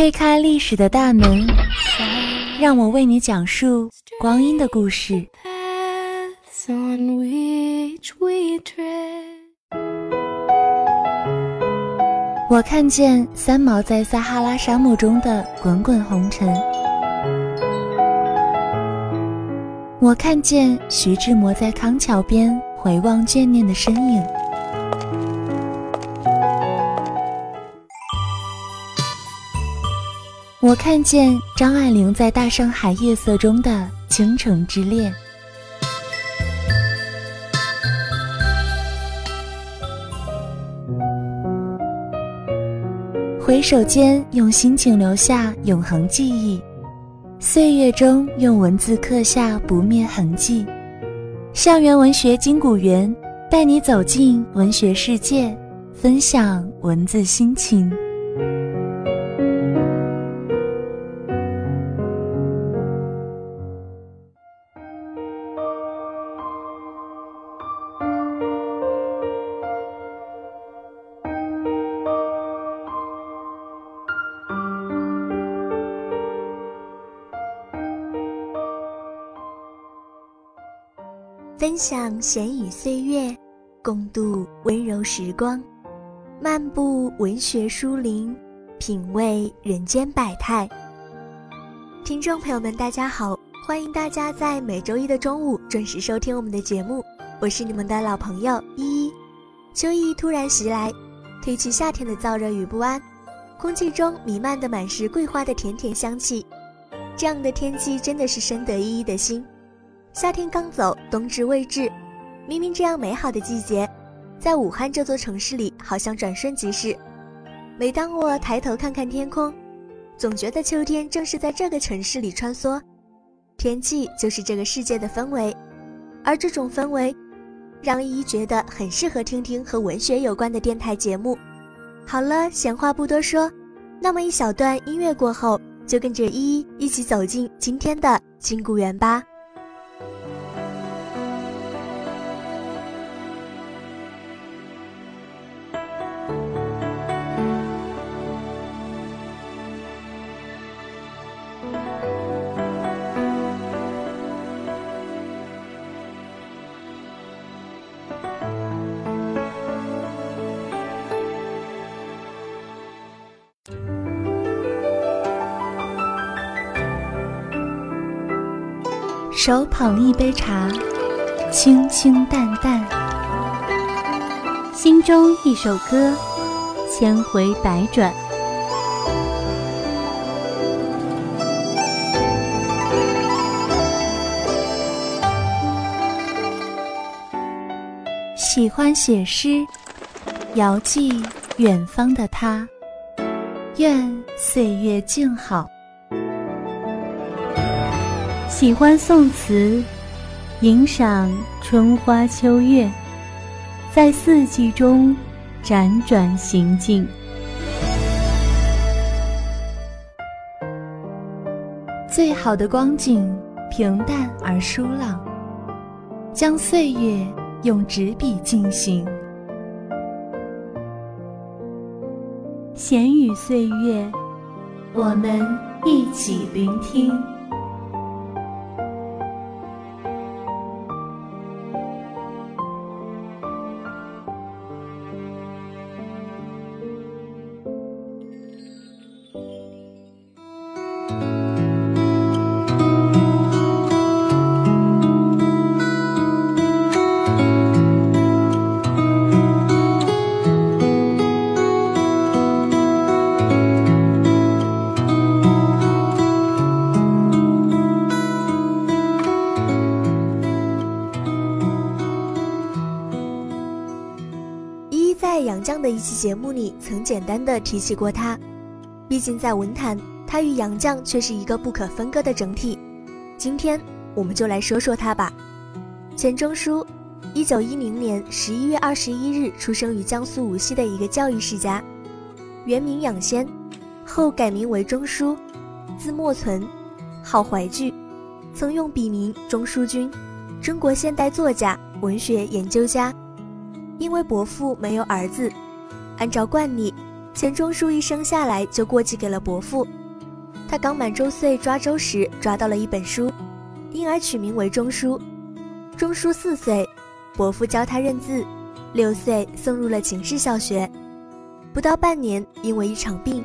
推开历史的大门，让我为你讲述光阴的故事。我看见三毛在撒哈拉沙漠中的滚滚红尘，我看见徐志摩在康桥边回望眷念的身影。我看见张爱玲在大上海夜色中的倾城之恋，回首间用心情留下永恒记忆，岁月中用文字刻下不灭痕迹。校园文学金谷园带你走进文学世界，分享文字心情。分享闲语岁月，共度温柔时光，漫步文学书林，品味人间百态。听众朋友们，大家好，欢迎大家在每周一的中午准时收听我们的节目，我是你们的老朋友依依。秋意突然袭来，褪去夏天的燥热与不安，空气中弥漫的满是桂花的甜甜香气，这样的天气真的是深得依依的心。夏天刚走，冬至未至。明明这样美好的季节，在武汉这座城市里，好像转瞬即逝。每当我抬头看看天空，总觉得秋天正是在这个城市里穿梭。天气就是这个世界的氛围，而这种氛围，让依依觉得很适合听听和文学有关的电台节目。好了，闲话不多说，那么一小段音乐过后，就跟着依依一起走进今天的金谷园吧。手捧一杯茶，清清淡淡；心中一首歌，千回百转。喜欢写诗，遥寄远方的他，愿岁月静好。喜欢宋词，吟赏春花秋月，在四季中辗转行进。最好的光景，平淡而舒朗，将岁月用纸笔进行。闲语岁月，我们一起聆听。节目里曾简单的提起过他，毕竟在文坛，他与杨绛却是一个不可分割的整体。今天我们就来说说他吧。钱钟书，一九一零年十一月二十一日出生于江苏无锡的一个教育世家，原名养先，后改名为钟书，字默存，号怀巨，曾用笔名钟书君，中国现代作家、文学研究家。因为伯父没有儿子，按照惯例，钱钟书一生下来就过继给了伯父。他刚满周岁抓周时，抓到了一本书，因而取名为钟书。钟书四岁，伯父教他认字；六岁送入了秦氏小学。不到半年，因为一场病，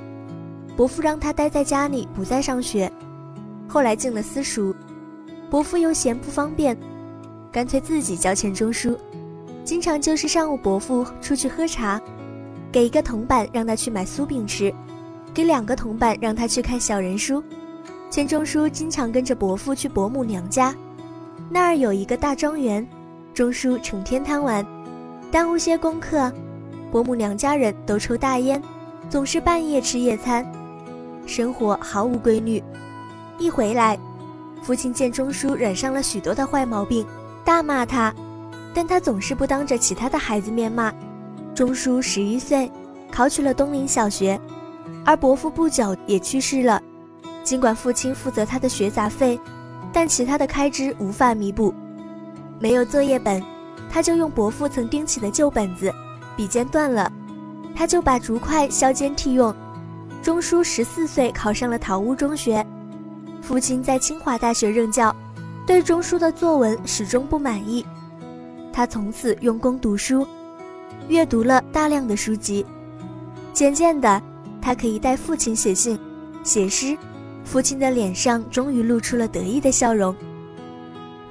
伯父让他待在家里，不再上学。后来进了私塾，伯父又嫌不方便，干脆自己教钱钟书。经常就是上午，伯父出去喝茶，给一个铜板让他去买酥饼吃，给两个铜板让他去看小人书。钱钟书经常跟着伯父去伯母娘家，那儿有一个大庄园，钟书成天贪玩，耽误些功课。伯母娘家人都抽大烟，总是半夜吃夜餐，生活毫无规律。一回来，父亲见钟书染上了许多的坏毛病，大骂他。但他总是不当着其他的孩子面骂。钟书十一岁，考取了东林小学，而伯父不久也去世了。尽管父亲负责他的学杂费，但其他的开支无法弥补。没有作业本，他就用伯父曾钉起的旧本子，笔尖断了，他就把竹筷削尖替用。钟书十四岁考上了桃屋中学，父亲在清华大学任教，对钟书的作文始终不满意。他从此用功读书，阅读了大量的书籍。渐渐的，他可以代父亲写信、写诗，父亲的脸上终于露出了得意的笑容。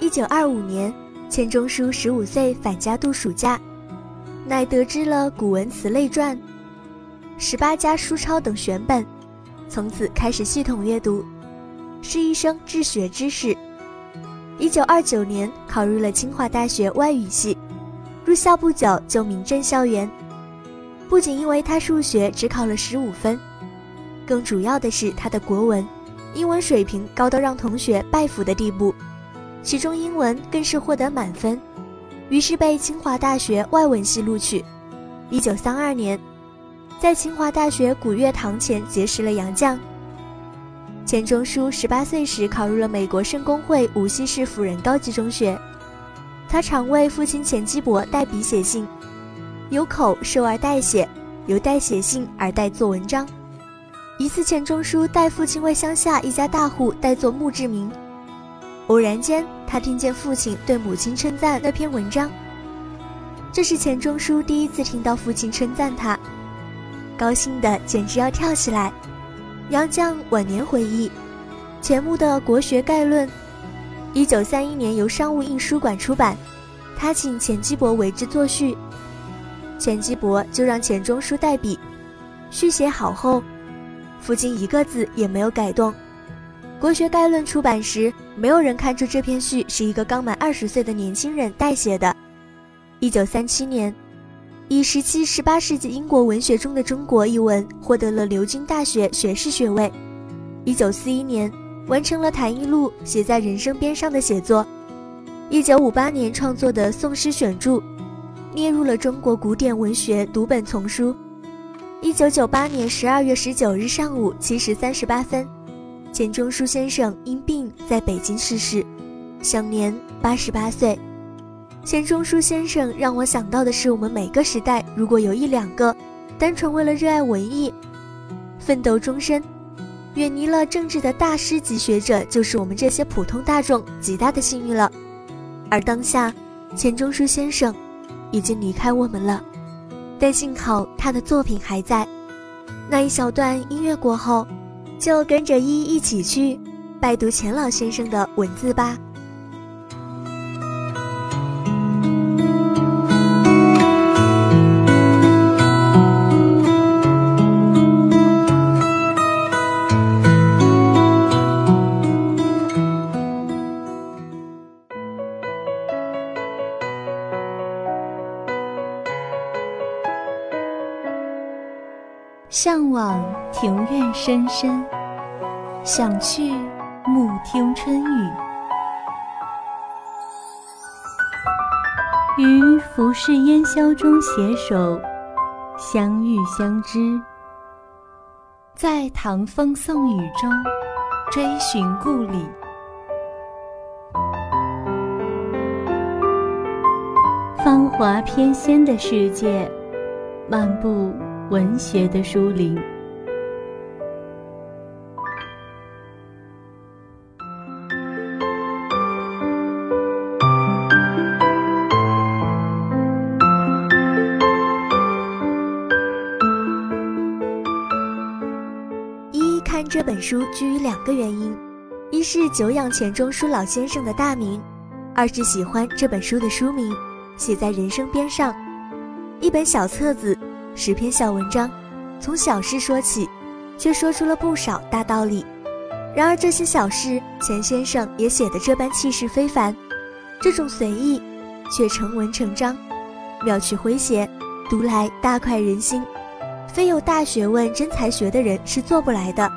一九二五年，钱钟书十五岁返家度暑假，乃得知了《古文词类传》《十八家书钞》等选本，从此开始系统阅读，是一生治学之士。一九二九年考入了清华大学外语系，入校不久就名震校园。不仅因为他数学只考了十五分，更主要的是他的国文、英文水平高到让同学拜服的地步，其中英文更是获得满分，于是被清华大学外文系录取。一九三二年，在清华大学古月堂前结识了杨绛。钱钟书十八岁时考入了美国圣公会无锡市辅仁高级中学，他常为父亲钱基博代笔写信，有口授而代写，由代写信而代做文章。一次，钱钟书代父亲为乡下一家大户代做墓志铭，偶然间他听见父亲对母亲称赞那篇文章，这是钱钟书第一次听到父亲称赞他，高兴的简直要跳起来。杨绛晚年回忆，钱穆的《国学概论》，一九三一年由商务印书馆出版，他请钱基博为之作序，钱基博就让钱钟书代笔，序写好后，父亲一个字也没有改动。《国学概论》出版时，没有人看出这篇序是一个刚满二十岁的年轻人代写的。一九三七年。以十七、十八世纪英国文学中的中国一文获得了牛津大学学士学位。一九四一年完成了《谈艺录》写在人生边上的写作。一九五八年创作的《宋诗选注》列入了中国古典文学读本丛书。一九九八年十二月十九日上午七时三十八分，钱钟书先生因病在北京逝世，享年八十八岁。钱钟书先生让我想到的是，我们每个时代如果有一两个单纯为了热爱文艺、奋斗终身、远离了政治的大师级学者，就是我们这些普通大众极大的幸运了。而当下，钱钟书先生已经离开我们了，但幸好他的作品还在。那一小段音乐过后，就跟着一一起去拜读钱老先生的文字吧。深深，想去暮听春雨。于浮世烟消中携手，相遇相知，在唐风宋雨中追寻故里。芳华翩跹的世界，漫步。文学的书林。看这本书，居于两个原因：一是久仰钱钟书老先生的大名，二是喜欢这本书的书名，写在人生边上。一本小册子，十篇小文章，从小事说起，却说出了不少大道理。然而这些小事，钱先生也写得这般气势非凡，这种随意，却成文成章，妙趣诙谐，读来大快人心。非有大学问、真才学的人是做不来的。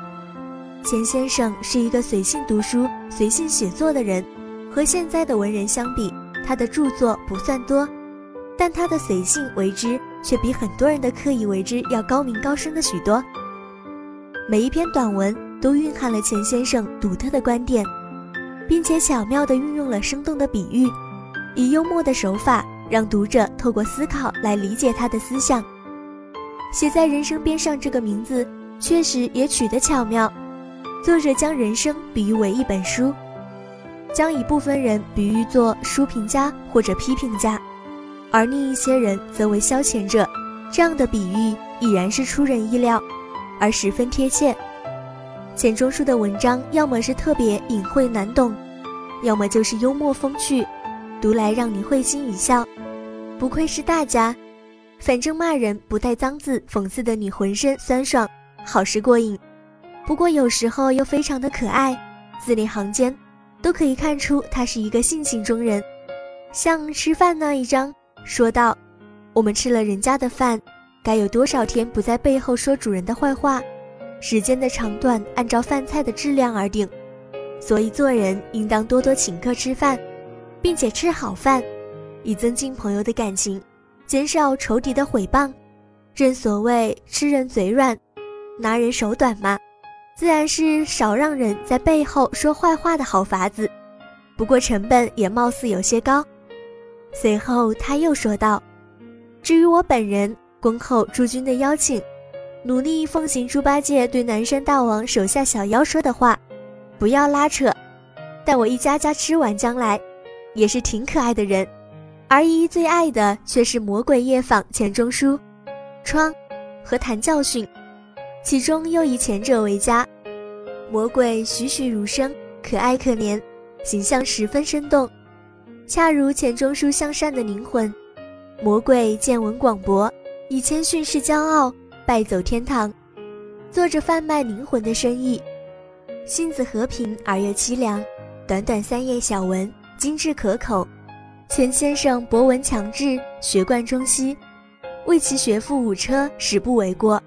钱先生是一个随性读书、随性写作的人，和现在的文人相比，他的著作不算多，但他的随性为之却比很多人的刻意为之要高明高深的许多。每一篇短文都蕴含了钱先生独特的观点，并且巧妙地运用了生动的比喻，以幽默的手法让读者透过思考来理解他的思想。写在人生边上这个名字确实也取得巧妙。作者将人生比喻为一本书，将一部分人比喻作书评家或者批评家，而另一些人则为消遣者。这样的比喻已然是出人意料，而十分贴切。钱钟书的文章要么是特别隐晦难懂，要么就是幽默风趣，读来让你会心一笑。不愧是大家。反正骂人不带脏字，讽刺的你浑身酸爽，好是过瘾。不过有时候又非常的可爱，字里行间都可以看出他是一个性情中人。像吃饭那一章说道，我们吃了人家的饭，该有多少天不在背后说主人的坏话？时间的长短按照饭菜的质量而定，所以做人应当多多请客吃饭，并且吃好饭，以增进朋友的感情。减少仇敌的毁谤，正所谓吃人嘴软，拿人手短嘛，自然是少让人在背后说坏话的好法子。不过成本也貌似有些高。随后他又说道：“至于我本人恭候诸君的邀请，努力奉行猪八戒对南山大王手下小妖说的话，不要拉扯。待我一家家吃完将来，也是挺可爱的人。”而一最爱的却是魔鬼夜访钱钟书，窗和谈教训，其中又以前者为佳。魔鬼栩栩如生，可爱可怜，形象十分生动，恰如钱钟书向善的灵魂。魔鬼见闻广博，以谦逊示骄傲，败走天堂，做着贩卖灵魂的生意，性子和平而又凄凉。短短三页小文，精致可口。钱先生博闻强志，学贯中西，为其学富五车，实不为过。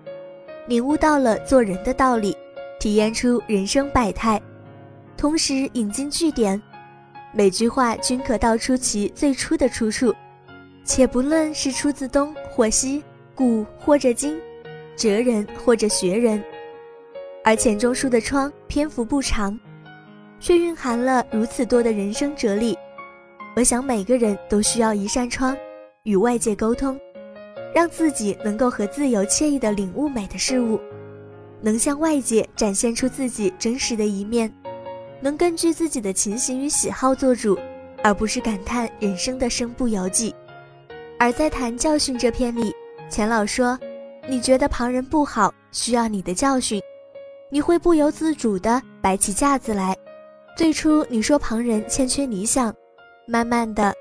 领悟到了做人的道理，体验出人生百态，同时引经据典，每句话均可道出其最初的出处，且不论是出自东或西，古或者今，哲人或者学人。而钱钟书的窗篇幅不长，却蕴含了如此多的人生哲理。我想每个人都需要一扇窗，与外界沟通，让自己能够和自由惬意地领悟美的事物，能向外界展现出自己真实的一面，能根据自己的情形与喜好做主，而不是感叹人生的身不由己。而在谈教训这篇里，钱老说：“你觉得旁人不好，需要你的教训，你会不由自主地摆起架子来。最初你说旁人欠缺理想。”慢慢的，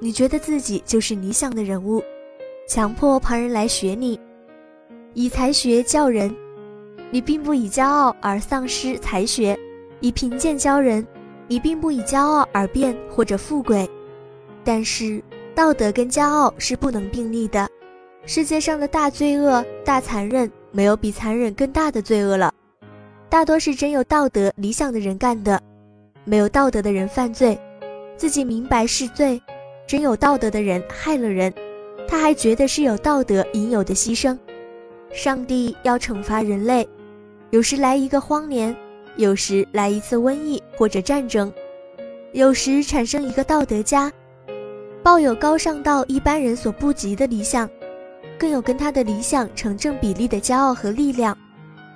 你觉得自己就是理想的人物，强迫旁人来学你，以才学教人，你并不以骄傲而丧失才学；以贫贱教人，你并不以骄傲而变或者富贵。但是道德跟骄傲是不能并立的。世界上的大罪恶、大残忍，没有比残忍更大的罪恶了。大多是真有道德理想的人干的，没有道德的人犯罪。自己明白是罪，真有道德的人害了人，他还觉得是有道德应有的牺牲。上帝要惩罚人类，有时来一个荒年，有时来一次瘟疫或者战争，有时产生一个道德家，抱有高尚到一般人所不及的理想，更有跟他的理想成正比例的骄傲和力量。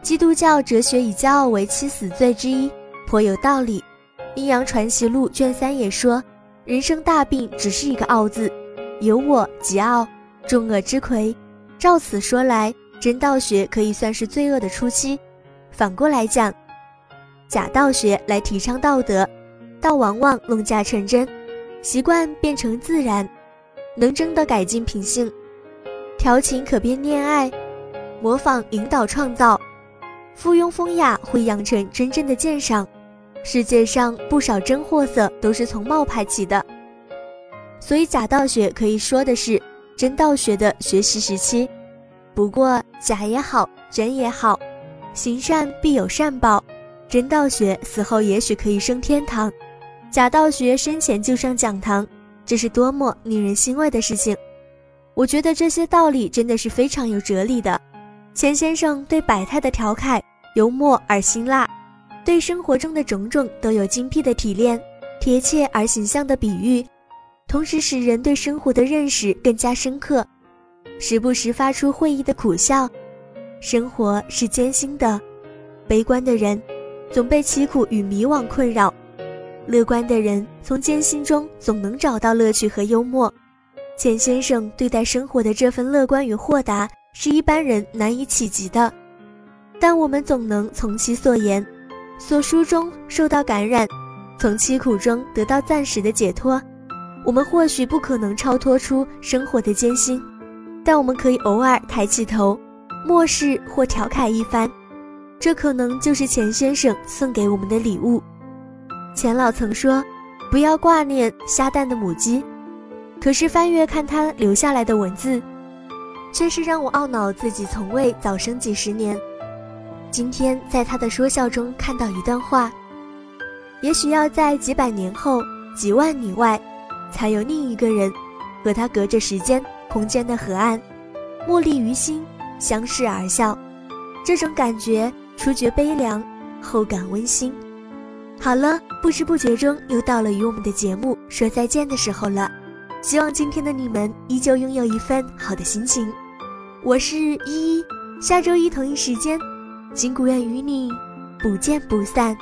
基督教哲学以骄傲为七死罪之一，颇有道理。《阴阳传习录》卷三也说：“人生大病只是一个傲字，有我即傲，众恶之魁。”照此说来，真道学可以算是罪恶的初期。反过来讲，假道学来提倡道德，道往往弄假成真，习惯变成自然，能真的改进品性。调情可变恋爱，模仿引导创造。附庸风雅会养成真正的鉴赏，世界上不少真货色都是从冒牌起的，所以假道学可以说的是真道学的学习时期。不过假也好，真也好，行善必有善报，真道学死后也许可以升天堂，假道学生前就上讲堂，这是多么令人欣慰的事情！我觉得这些道理真的是非常有哲理的。钱先生对百态的调侃。幽默而辛辣，对生活中的种种都有精辟的提炼，贴切而形象的比喻，同时使人对生活的认识更加深刻，时不时发出会意的苦笑。生活是艰辛的，悲观的人总被凄苦与迷惘困扰，乐观的人从艰辛中总能找到乐趣和幽默。钱先生对待生活的这份乐观与豁达，是一般人难以企及的。但我们总能从其所言、所书中受到感染，从凄苦中得到暂时的解脱。我们或许不可能超脱出生活的艰辛，但我们可以偶尔抬起头，漠视或调侃一番。这可能就是钱先生送给我们的礼物。钱老曾说：“不要挂念下蛋的母鸡。”可是翻阅看他留下来的文字，却是让我懊恼自己从未早生几十年。今天在他的说笑中看到一段话，也许要在几百年后、几万里外，才有另一个人，和他隔着时间、空间的河岸，默立于心，相视而笑。这种感觉，初觉悲凉，后感温馨。好了，不知不觉中又到了与我们的节目说再见的时候了。希望今天的你们依旧拥有一份好的心情。我是依依，下周一同一时间。金谷苑与你不见不散。